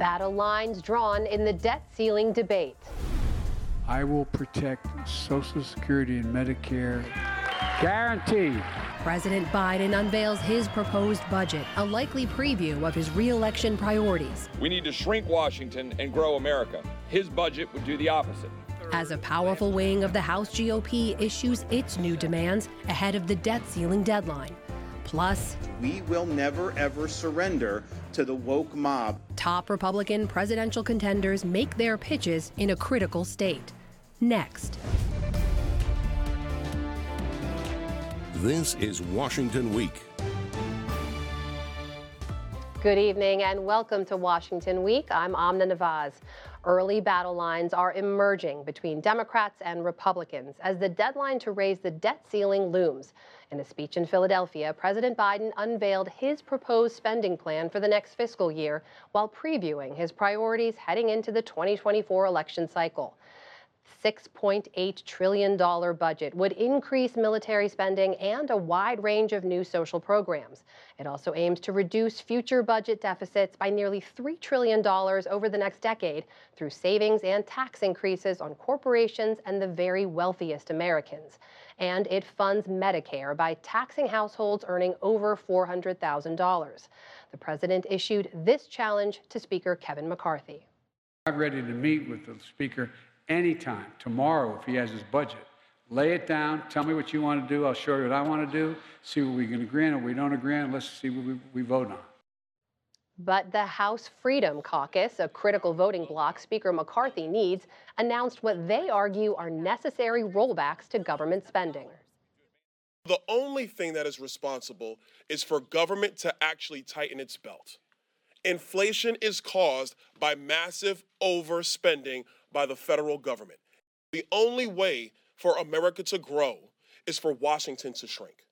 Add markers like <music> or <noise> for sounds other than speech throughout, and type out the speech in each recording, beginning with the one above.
Battle lines drawn in the debt ceiling debate. I will protect Social Security and Medicare. Guaranteed. President Biden unveils his proposed budget, a likely preview of his reelection priorities. We need to shrink Washington and grow America. His budget would do the opposite. As a powerful wing of the House GOP issues its new demands ahead of the debt ceiling deadline. Plus, we will never ever surrender to the woke mob. Top Republican presidential contenders make their pitches in a critical state. Next. This is Washington Week. Good evening and welcome to Washington Week. I'm Amna Nawaz. Early battle lines are emerging between Democrats and Republicans as the deadline to raise the debt ceiling looms. In a speech in Philadelphia, President Biden unveiled his proposed spending plan for the next fiscal year while previewing his priorities heading into the 2024 election cycle. $6.8 trillion budget would increase military spending and a wide range of new social programs. It also aims to reduce future budget deficits by nearly $3 trillion over the next decade through savings and tax increases on corporations and the very wealthiest Americans. And it funds Medicare by taxing households earning over $400,000. The president issued this challenge to Speaker Kevin McCarthy. I'm ready to meet with the Speaker anytime, tomorrow, if he has his budget. Lay it down, tell me what you want to do, I'll show you what I want to do, see what we can agree on, or we don't agree on, let's see what we, we vote on. But the House Freedom Caucus, a critical voting bloc Speaker McCarthy needs, announced what they argue are necessary rollbacks to government spending. The only thing that is responsible is for government to actually tighten its belt. Inflation is caused by massive overspending by the federal government. The only way for America to grow is for Washington to shrink.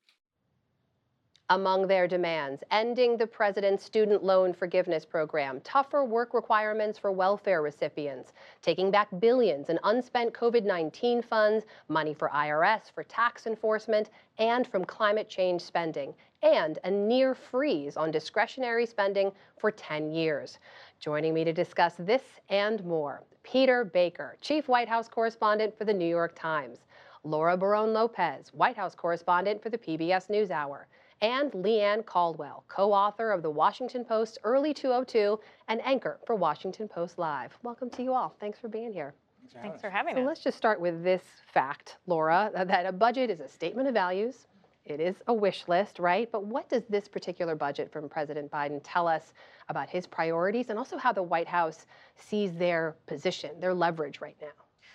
Among their demands, ending the president's student loan forgiveness program, tougher work requirements for welfare recipients, taking back billions in unspent COVID 19 funds, money for IRS for tax enforcement, and from climate change spending, and a near freeze on discretionary spending for 10 years. Joining me to discuss this and more, Peter Baker, Chief White House Correspondent for the New York Times, Laura Barrón-López, White House Correspondent for the PBS NewsHour, and Leigh Ann Caldwell, co-author of the Washington Post Early 202 and anchor for Washington Post Live. Welcome to you all. Thanks for being here. Thanks for having me. so us. let's just start with this fact, Laura, that a budget is a statement of values. It is a wish list, right? But what does this particular budget from President Biden tell us about his priorities and also how the White House sees their position, their leverage right now?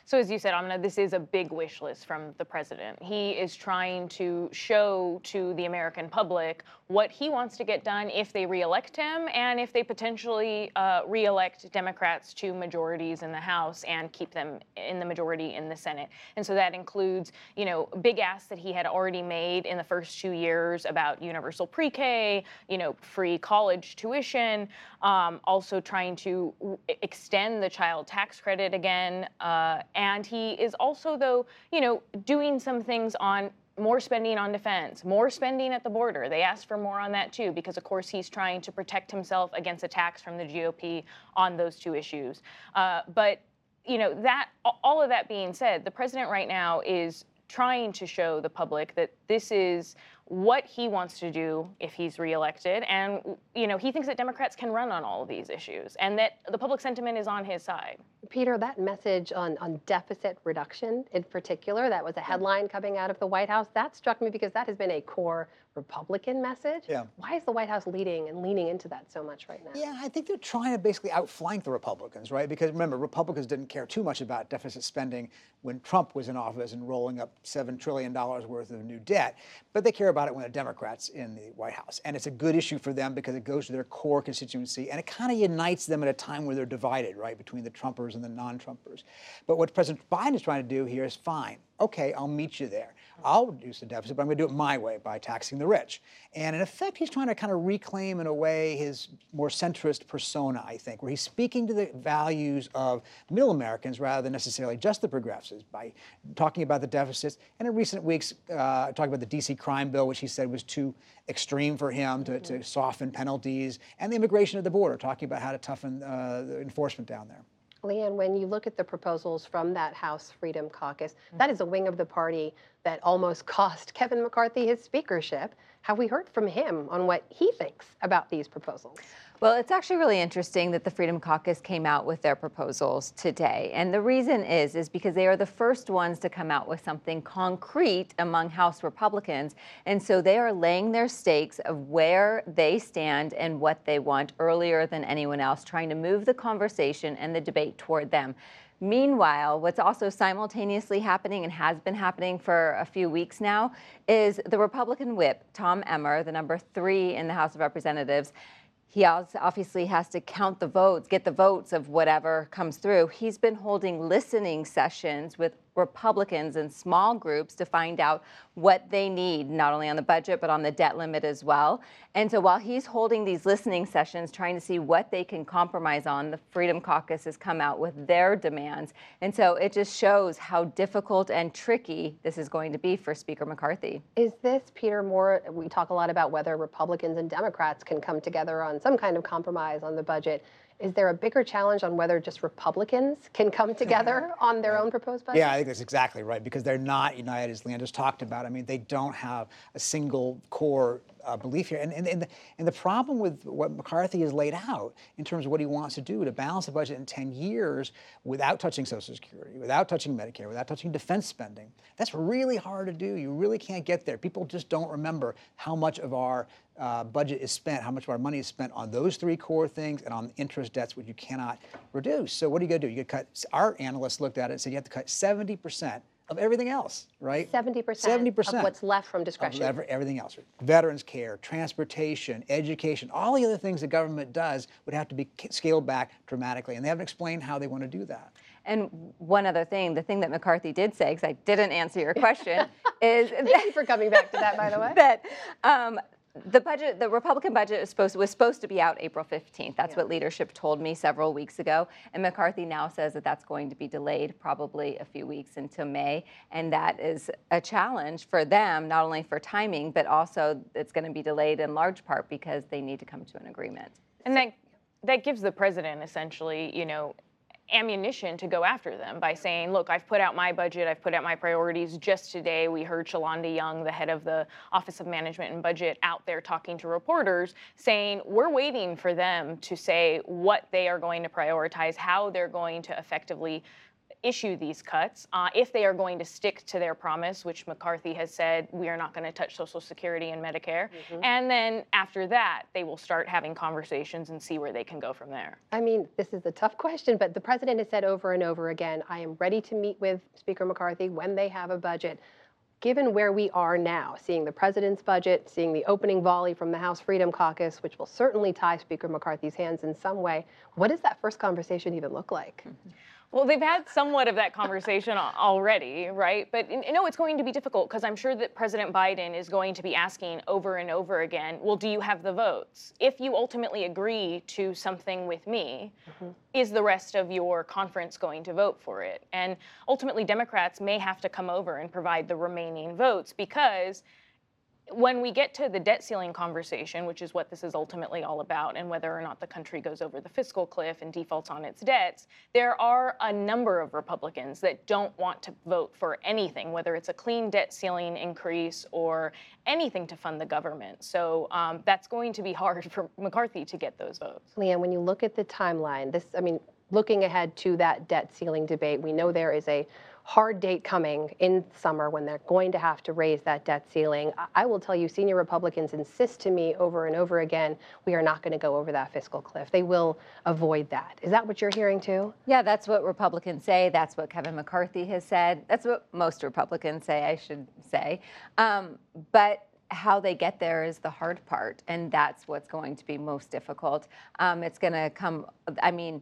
So as you said, Amna, this is a big wish list from the president. He is trying to show to the American public what he wants to get done if they reelect him and if they potentially uh, reelect Democrats to majorities in the House and keep them in the majority in the Senate. And so that includes, you know, big asks that he had already made in the first two years about universal pre-K, you know, free college tuition, um, also trying to extend the child tax credit again. Uh, and he is also, though, you know, doing some things on more spending on defense, more spending at the border. They asked for more on that too, because of course he's trying to protect himself against attacks from the GOP on those two issues. Uh, but you know that all of that being said, the president right now is trying to show the public that this is what he wants to do if he's reelected. And, you know, he thinks that Democrats can run on all of these issues and that the public sentiment is on his side. Peter, that message on, on deficit reduction in particular, that was a headline coming out of the White House, that struck me because that has been a core Republican message. Yeah. Why is the White House leading and leaning into that so much right now? Yeah, I think they're trying to basically outflank the Republicans, right? Because remember, Republicans didn't care too much about deficit spending when Trump was in office and rolling up $7 trillion worth of new debt, but they care about it when the Democrats in the White House. And it's a good issue for them because it goes to their core constituency and it kind of unites them at a time where they're divided, right, between the Trumpers and the non Trumpers. But what President Biden is trying to do here is fine okay, I'll meet you there. I'll reduce the deficit, but I'm going to do it my way by taxing the rich. And in effect, he's trying to kind of reclaim, in a way, his more centrist persona, I think, where he's speaking to the values of middle Americans rather than necessarily just the progressives by talking about the deficits. And in recent weeks, uh, talking about the D.C. crime bill, which he said was too extreme for him to, to soften penalties, and the immigration at the border, talking about how to toughen uh, the enforcement down there. Leigh Ann, when you look at the proposals from that House Freedom Caucus, that is a wing of the party that almost cost Kevin McCarthy his speakership. Have we heard from him on what he thinks about these proposals? Well, it's actually really interesting that the Freedom Caucus came out with their proposals today. And the reason is is because they are the first ones to come out with something concrete among House Republicans. And so they are laying their stakes of where they stand and what they want earlier than anyone else, trying to move the conversation and the debate toward them. Meanwhile, what's also simultaneously happening and has been happening for a few weeks now is the Republican whip, Tom Emmer, the number three in the House of Representatives, he obviously has to count the votes, get the votes of whatever comes through. He's been holding listening sessions with Republicans in small groups to find out what they need, not only on the budget, but on the debt limit as well. And so while he's holding these listening sessions, trying to see what they can compromise on, the Freedom Caucus has come out with their demands. And so it just shows how difficult and tricky this is going to be for Speaker McCarthy. Is this, Peter, more? We talk a lot about whether Republicans and Democrats can come together on some kind of compromise on the budget. Is there a bigger challenge on whether just Republicans can come together <laughs> on their own proposed budget? Yeah, I think that's exactly right because they're not united, as Leanne just talked about. I mean, they don't have a single core uh, belief here. And, and, and, the, and the problem with what McCarthy has laid out in terms of what he wants to do to balance the budget in 10 years without touching Social Security, without touching Medicare, without touching defense spending, that's really hard to do. You really can't get there. People just don't remember how much of our uh, budget is spent, how much of our money is spent on those three core things and on interest debts, which you cannot reduce. So what are you going to do? You gotta cut. Our analysts looked at it and said you have to cut 70 percent of everything else, right? 70%, 70% of what's left from discretion. Of everything else. Veterans care, transportation, education, all the other things the government does would have to be scaled back dramatically. And they haven't explained how they want to do that. And one other thing, the thing that McCarthy did say, because I didn't answer your question, <laughs> is Thank you for coming back to that, by the way. <laughs> that um, the budget, the Republican budget was supposed, was supposed to be out April 15th. That's yeah. what leadership told me several weeks ago. And McCarthy now says that that's going to be delayed probably a few weeks into May. And that is a challenge for them, not only for timing, but also it's going to be delayed in large part because they need to come to an agreement. And that, that gives the president essentially, you know, ammunition to go after them by saying, look, I've put out my budget, I've put out my priorities. Just today, we heard Shalanda Young, the head of the Office of Management and Budget, out there talking to reporters saying, we're waiting for them to say what they are going to prioritize, how they're going to effectively issue these cuts uh, if they are going to stick to their promise, which McCarthy has said we are not going to touch Social Security and Medicare. Mm-hmm. And then after that, they will start having conversations and see where they can go from there. I mean, this is a tough question, but the president has said over and over again I am ready to meet with Speaker McCarthy when they have a budget. Given where we are now, seeing the president's budget, seeing the opening volley from the House Freedom Caucus, which will certainly tie Speaker McCarthy's hands in some way, what does that first conversation even look like? Mm-hmm. Well, they've had somewhat of that conversation already, right? But you know, it's going to be difficult because I'm sure that President Biden is going to be asking over and over again, well, do you have the votes? If you ultimately agree to something with me, mm-hmm. is the rest of your conference going to vote for it? And ultimately, Democrats may have to come over and provide the remaining votes because when we get to the debt ceiling conversation, which is what this is ultimately all about, and whether or not the country goes over the fiscal cliff and defaults on its debts, there are a number of Republicans that don't want to vote for anything, whether it's a clean debt ceiling increase or anything to fund the government. So um, that's going to be <laughs> hard for McCarthy to get those votes. Leigh Ann, when you look at the timeline, this, I mean, looking ahead to that debt ceiling debate, we know there is a hard date coming in summer when they're going to have to raise that debt ceiling. I will tell you, senior Republicans insist to me over and over again, we are not going to go over that fiscal cliff. They will avoid that. Is that what you're hearing too? Yeah, that's what Republicans say. That's what Kevin McCarthy has said. That's what most Republicans say, I should say. Um, but how they get there is the hard part, and that's what's going to be most difficult. Um, it's going to come, I mean,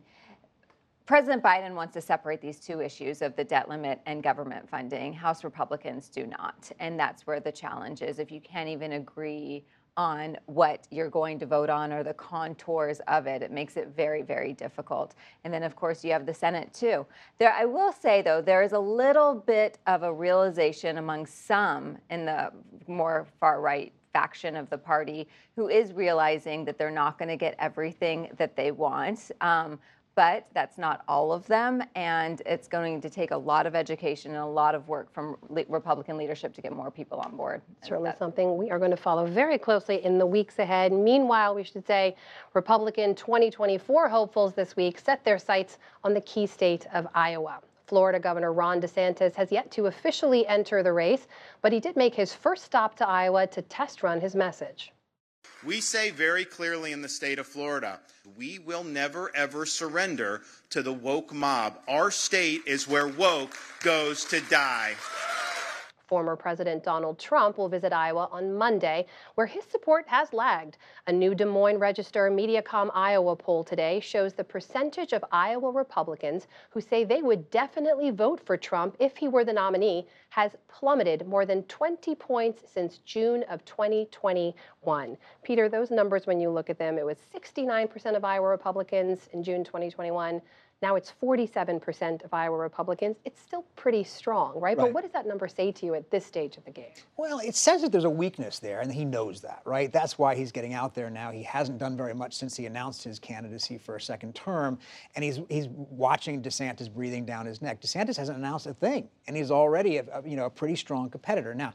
President Biden wants to separate these two issues of the debt limit and government funding. House Republicans do not. And that's where the challenge is. If you can't even agree on what you're going to vote on or the contours of it. It makes it very, very difficult. And then, of course, you have the Senate too. There, I will say though, there is a little bit of a realization among some in the more far right faction of the party who is realizing that they're not going to get everything that they want. Um, but that's not all of them. And it's going to take a lot of education and a lot of work from le- Republican leadership to get more people on board. Certainly something we are going to follow very closely in the weeks ahead. Meanwhile, we should say Republican 2024 hopefuls this week set their sights on the key state of Iowa. Florida Governor Ron DeSantis has yet to officially enter the race, but he did make his first stop to Iowa to test run his message. We say very clearly in the state of Florida, we will never ever surrender to the woke mob. Our state is where woke goes to die. Former President Donald Trump will visit Iowa on Monday, where his support has lagged. A new Des Moines Register Mediacom Iowa poll today shows the percentage of Iowa Republicans who say they would definitely vote for Trump if he were the nominee has plummeted more than 20 points since June of 2021. Peter, those numbers, when you look at them, it was 69% of Iowa Republicans in June 2021. Now it's 47% of Iowa Republicans. It's still pretty strong, right? right? But what does that number say to you at this stage of the game? Well, it says that there's a weakness there, and he knows that, right? That's why he's getting out there now. He hasn't done very much since he announced his candidacy for a second term, and he's he's watching DeSantis breathing down his neck. DeSantis hasn't announced a thing, and he's already a, a, you know a pretty strong competitor. Now,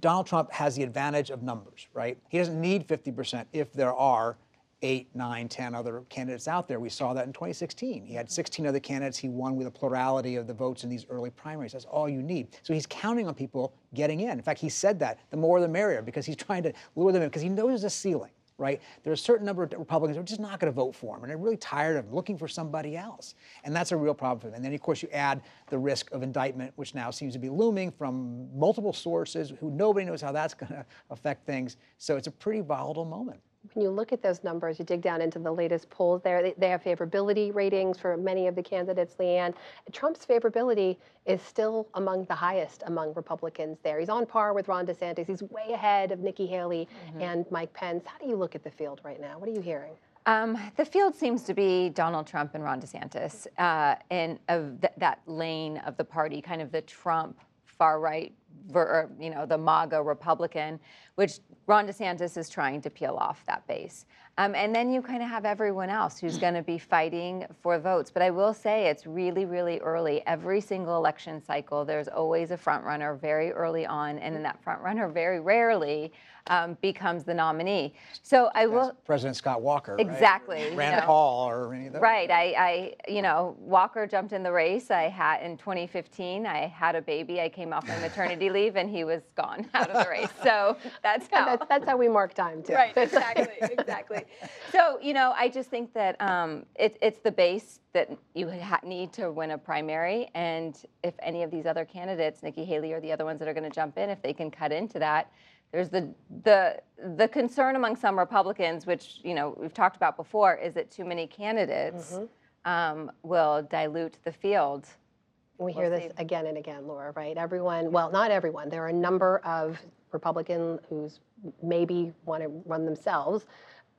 Donald Trump has the advantage of numbers, right? He doesn't need 50% if there are eight, nine, 10 other candidates out there. We saw that in 2016. He had mm-hmm. 16 other candidates. He won with a plurality of the votes in these early primaries. That's all you need. So he's counting on people getting in. In fact, he said that the more the merrier because he's <laughs> trying to lure them in because he knows there's a ceiling. Right? There are a certain number of Republicans who are just not going to vote for him, and they're really tired of looking for somebody else. And that's a real problem for them. And then, of course, you add the risk of indictment, which now seems to be looming from multiple sources who nobody knows how that's going to affect things. So it's a pretty volatile moment. When you look at those numbers, you dig down into the latest polls there, they, they have favorability ratings for many of the candidates, Leigh Ann. Trump's favorability is still among the highest among Republicans there. He's on par with Ron DeSantis. He's way ahead of Nikki Haley and Mike Pence. How do you look at the field right now? What are you hearing? Um, the field seems to be Donald Trump and Ron DeSantis uh, in of th- that lane of the party, kind of the Trump far right, ver- or, you know, the MAGA Republican, which Ron DeSantis is trying to peel off that base. Um, and then you kind of have everyone else who's going to be fighting for votes. But I will say it's really, really early. Every single election cycle, there's always a front runner very early on, and then that front runner very rarely um, becomes the nominee. So I will. President Scott Walker. right? Exactly, you Rand know. Paul or any of those. Right. I, I, you know, Walker jumped in the race. I had in 2015. I had a baby. I came off my maternity leave, and he was gone <laughs> out of the race. So <laughs> that's how. That's, that's how we mark time, too. Right. <laughs> Exactly. exactly. So you know, I just think that um, it, it's the base that you ha- need to win a primary, and if any of these other candidates, Nikki Haley or the other ones that are going to jump in, if they can cut into that. There's the the the concern among some Republicans, which you know we've talked about before, is that too many candidates um, will dilute the field. We hear We'll this see. again and again, Laura, right? Everyone, well, not everyone. There are a number of Republican who's maybe want to run themselves,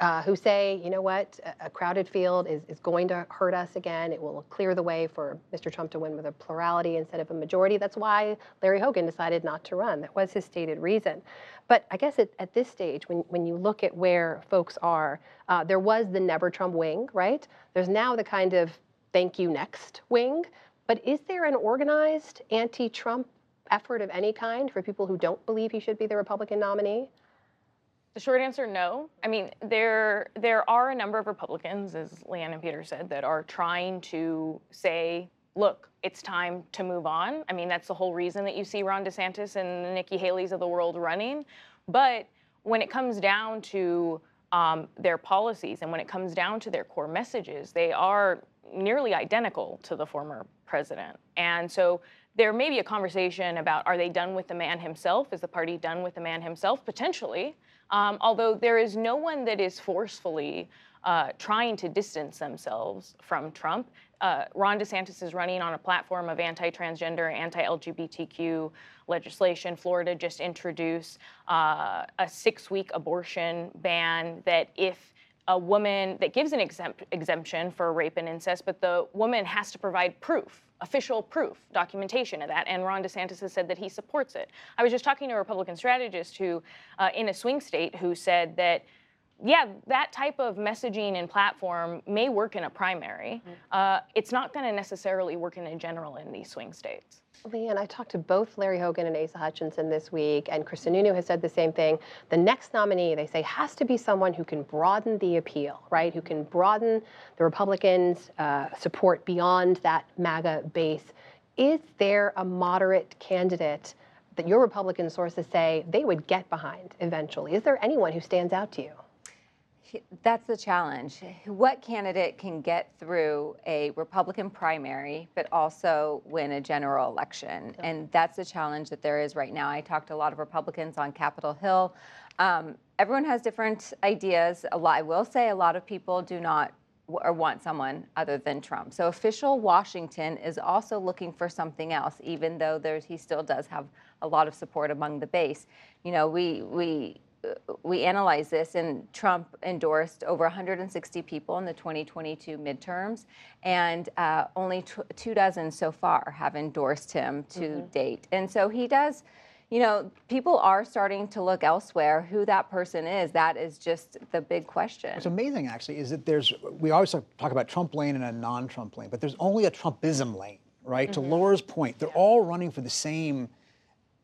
uh, who say, you know what, a- crowded field is, is going to hurt us again. It will clear the way for Mr. Trump to win with a plurality instead of a majority. That's why Larry Hogan decided not to run. That was his stated reason. But I guess at, at this stage, when, when you look at where folks are, uh, there was the never Trump wing, right? There's now the kind of thank you next wing. But is there an organized anti Trump effort of any kind for people who don't believe he should be the Republican nominee? The short answer, no. I mean, there there are a number of Republicans, as Leigh Ann and Peter said, that are trying to say, look, it's time to move on. I mean, that's the whole reason that you see Ron DeSantis and the Nikki Haley's of the world running. But when it comes down to um, their policies and when it comes down to their core messages, they are nearly identical to the former president. And so there may be a conversation about are they done with the man himself? Is the party done with the man himself? Potentially. Um, although there is no one that is forcefully uh, trying to distance themselves from Trump. Uh, Ron DeSantis is running on a platform of anti-transgender, anti-LGBTQ legislation. Florida just introduced uh, a six-week abortion ban that if a woman that gives an exempt, exemption for rape and incest, but the woman has to provide proof, official proof, documentation of that. And Ron DeSantis has said that he supports it. I was just talking to a Republican strategist who, uh, in a swing state, who said that yeah, that type of messaging and platform may work in a primary. Mm-hmm. Uh, it's not going to necessarily work in a general in these swing states. Leigh Ann, I talked to both Larry Hogan and Asa Hutchinson this week, and Chris Sununu has said the same thing. The next nominee, they say, has to be someone who can broaden the appeal, right? Who can broaden the Republicans' uh, support beyond that MAGA base. Is there a moderate candidate that your Republican sources say they would get behind eventually? Is there anyone who stands out to you? That's the challenge. What candidate can get through a Republican primary, but also win a general election? And that's the challenge that there is right now. I talked to a lot of Republicans on Capitol Hill. Um, everyone has different ideas. A lot, I will say a lot of people do not or want someone other than Trump. So official Washington is also looking for something else, even though there's, he still does have a lot of support among the base. You know, we we we analyzed this, and Trump endorsed over 160 people in the 2022 midterms, and uh, only two dozen so far have endorsed him to mm-hmm. date. And so he does. You know, people are starting to look elsewhere. Who that person is, that is just the big question. What's amazing, actually, is that there's, we always talk about Trump lane and a non Trump lane, but there's only a Trumpism lane, right? Mm-hmm. To Laura's point, they're all running for the same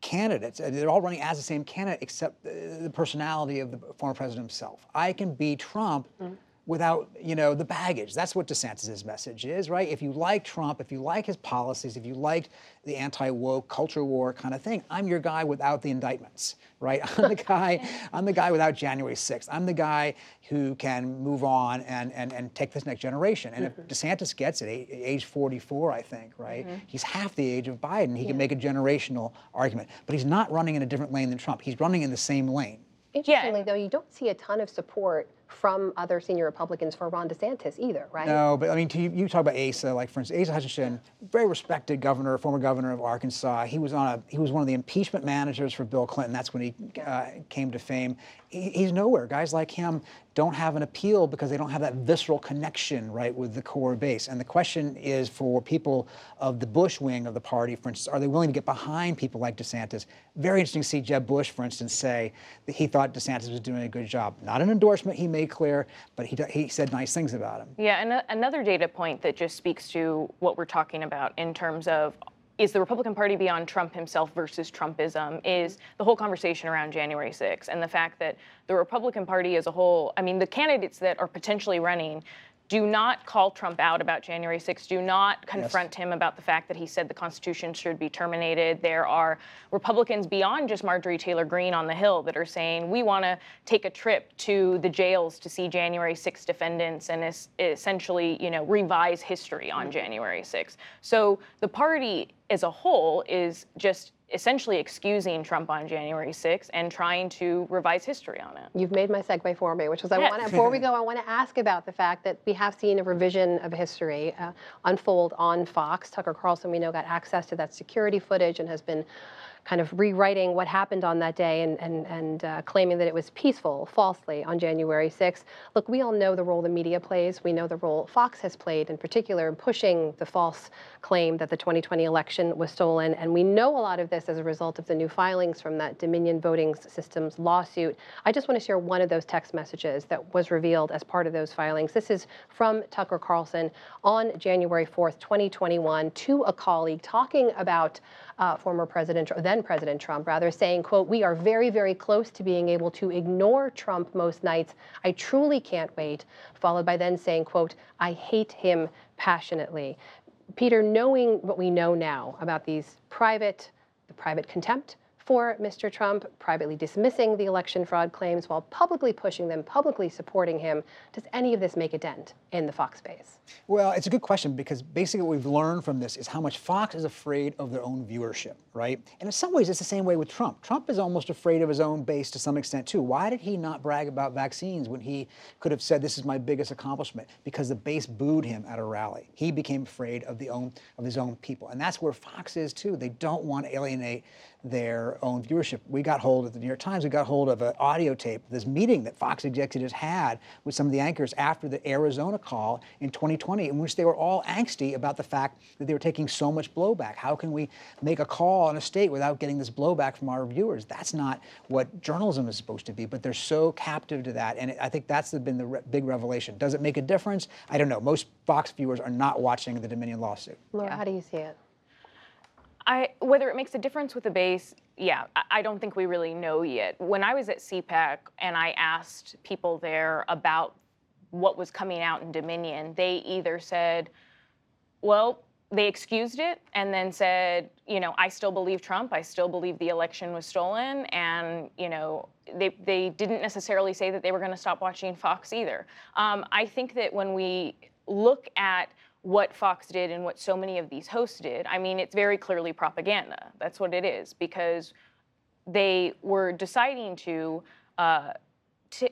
candidates. They're all running as the same candidate, except the personality of the former president himself. I can be Trump. Mm-hmm without you know the baggage. That's what DeSantis' message is, right? If you like Trump, if you like his policies, if you like the anti-woke culture war kind of thing, I'm your guy without the indictments, right? I'm the guy. <laughs> I'm the guy without January 6th. I'm the guy who can move on and and, and take this next generation. And mm-hmm. if DeSantis gets it, age 44, I think, right? Mm-hmm. He's half the age of Biden. He yeah. can make a generational argument, but he's not running in a different lane than Trump. He's running in the same lane. Interestingly, yeah. though, you don't see a ton of support from other senior Republicans for Ron DeSantis either, right? No, but I mean, you, you talk about Asa, like for instance, Asa Hutchinson, very respected governor, former governor of Arkansas. He was on a he was one of the impeachment managers for Bill Clinton. That's when he uh, came to fame. He, he's nowhere. Guys like him don't have an appeal because they don't have that visceral connection, right, with the core base. And the question is for people of the Bush wing of the party, for instance, are they willing to get behind people like DeSantis? Very interesting to see Jeb Bush, for instance, say that he thought DeSantis was doing a good job. Not an endorsement he made clear, but he, he said nice things about him. Yeah, and another data point that just speaks to what we're talking about in terms of is the Republican Party beyond Trump himself versus Trumpism is the whole conversation around January 6th and the fact that the Republican Party as a whole, I mean, the candidates that are potentially running do not call Trump out about January 6th. Do not confront yes. him about the fact that he said the Constitution should be terminated. There are Republicans beyond just Marjorie Taylor Greene on the Hill that are saying we want to take a trip to the jails to see January 6th defendants and es- essentially, you know, revise history on mm-hmm. January 6th. So the party as a whole is just essentially excusing Trump on January 6th and trying to revise history on it. You've made my segue for me, which was I want to, before we go, I want to ask about the fact that we have seen a revision of history uh, unfold on Fox. Tucker Carlson, we know, got access to that security footage and has been kind of rewriting what happened on that day and, and, and uh, claiming that it was peaceful falsely on January 6th. Look, we all know the role the media plays. We know the role Fox has played in particular in pushing the false claim that the 2020 election was stolen. And we know a lot of this as a result of the new filings from that Dominion Voting Systems lawsuit. I just want to share one of those text messages that was revealed as part of those filings. This is from Tucker Carlson on January 4th, 2021, to a colleague talking about uh, former President, or then President Trump, rather, saying, quote, we are very, very close to being able to ignore Trump most nights. I truly can't wait. Followed by then saying, quote, I hate him passionately. Peter, knowing what we know now about these private, the private contempt for Mr. Trump, privately dismissing the election fraud claims while publicly pushing them, publicly supporting him, does any of this make a dent? In the Fox space? Well, it's a good question because basically what we've learned from this is how much Fox is afraid of their own viewership, right? And in some ways, it's the same way with Trump. Trump is almost afraid of his own base to some extent too. Why did he not brag about vaccines when he could have said, "This is my biggest accomplishment"? Because the base booed him at a rally. He became afraid of the own of his own people, and that's where Fox is too. They don't want to alienate their own viewership. We got hold of the New York Times. We got hold of an audio tape, this meeting that Fox executives had with some of the anchors after the Arizona call in 2020, in which they were all angsty about the fact that they were taking so much blowback. How can we make a call on a state without getting this blowback from our viewers? That's not what journalism is supposed to be. But they're so captive to that, and I think that's been the re- big revelation. Does it make a difference? I don't know. Most Fox viewers are not watching the Dominion lawsuit. Laura, how do you see it? I, whether it makes a difference with the base, yeah, I, I don't think we really know yet. When I was at CPAC and I asked people there about what was coming out in Dominion, they either said, well, they excused it and then said, you know, I still believe Trump. I still believe the election was stolen. And, you know, they, they didn't necessarily say that they were going to stop watching Fox either. Um, I think that when we look at what Fox did and what so many of these hosts did, I mean, it's very clearly propaganda. That's what it is because they were deciding to, uh, to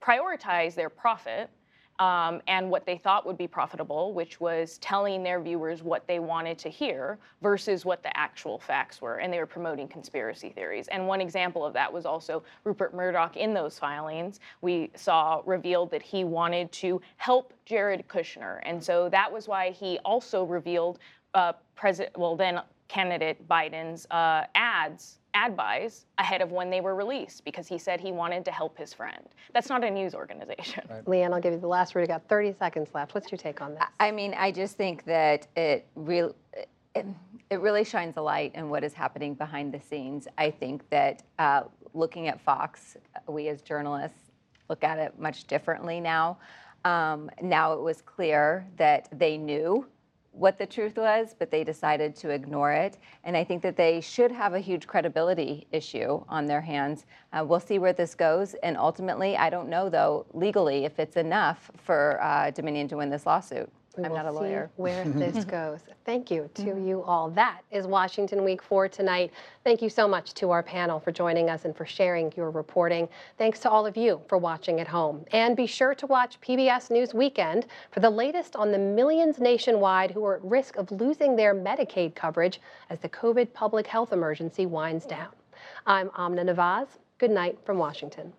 prioritize their profit um, and what they thought would be profitable, which was telling their viewers what they wanted to hear versus what the actual facts were. And they were promoting conspiracy theories. And one example of that was also Rupert Murdoch in those filings. We saw revealed that he wanted to help Jared Kushner. And so that was why he also revealed uh, President, well, then candidate Biden's uh, ads ad buys ahead of when they were released because he said he wanted to help his friend. That's not a news organization. Right. Leigh Ann, I'll give you the last word. You got 30 seconds left. What's your take on this? I mean, I just think that it real it, it really shines a light in what is happening behind the scenes. I think that uh, looking at Fox, we as journalists look at it much differently now. Um, now it was clear that they knew what the truth was, but they decided to ignore it. And I think that they should have a huge credibility issue on their hands. Uh, we'll see where this goes. And ultimately, I don't know, though, legally, if it's enough for uh, Dominion to win this lawsuit. We I'm will not a lawyer. See <laughs> where this <laughs> goes. Thank you to mm-hmm. you all. That is Washington Week for tonight. Thank you so much to our panel for joining us and for sharing your reporting. Thanks to all of you for watching at home. And be sure to watch PBS News Weekend for the latest on the millions nationwide who are at risk of losing their Medicaid coverage as the COVID public health emergency winds down. I'm Amna Nawaz. Good night from Washington.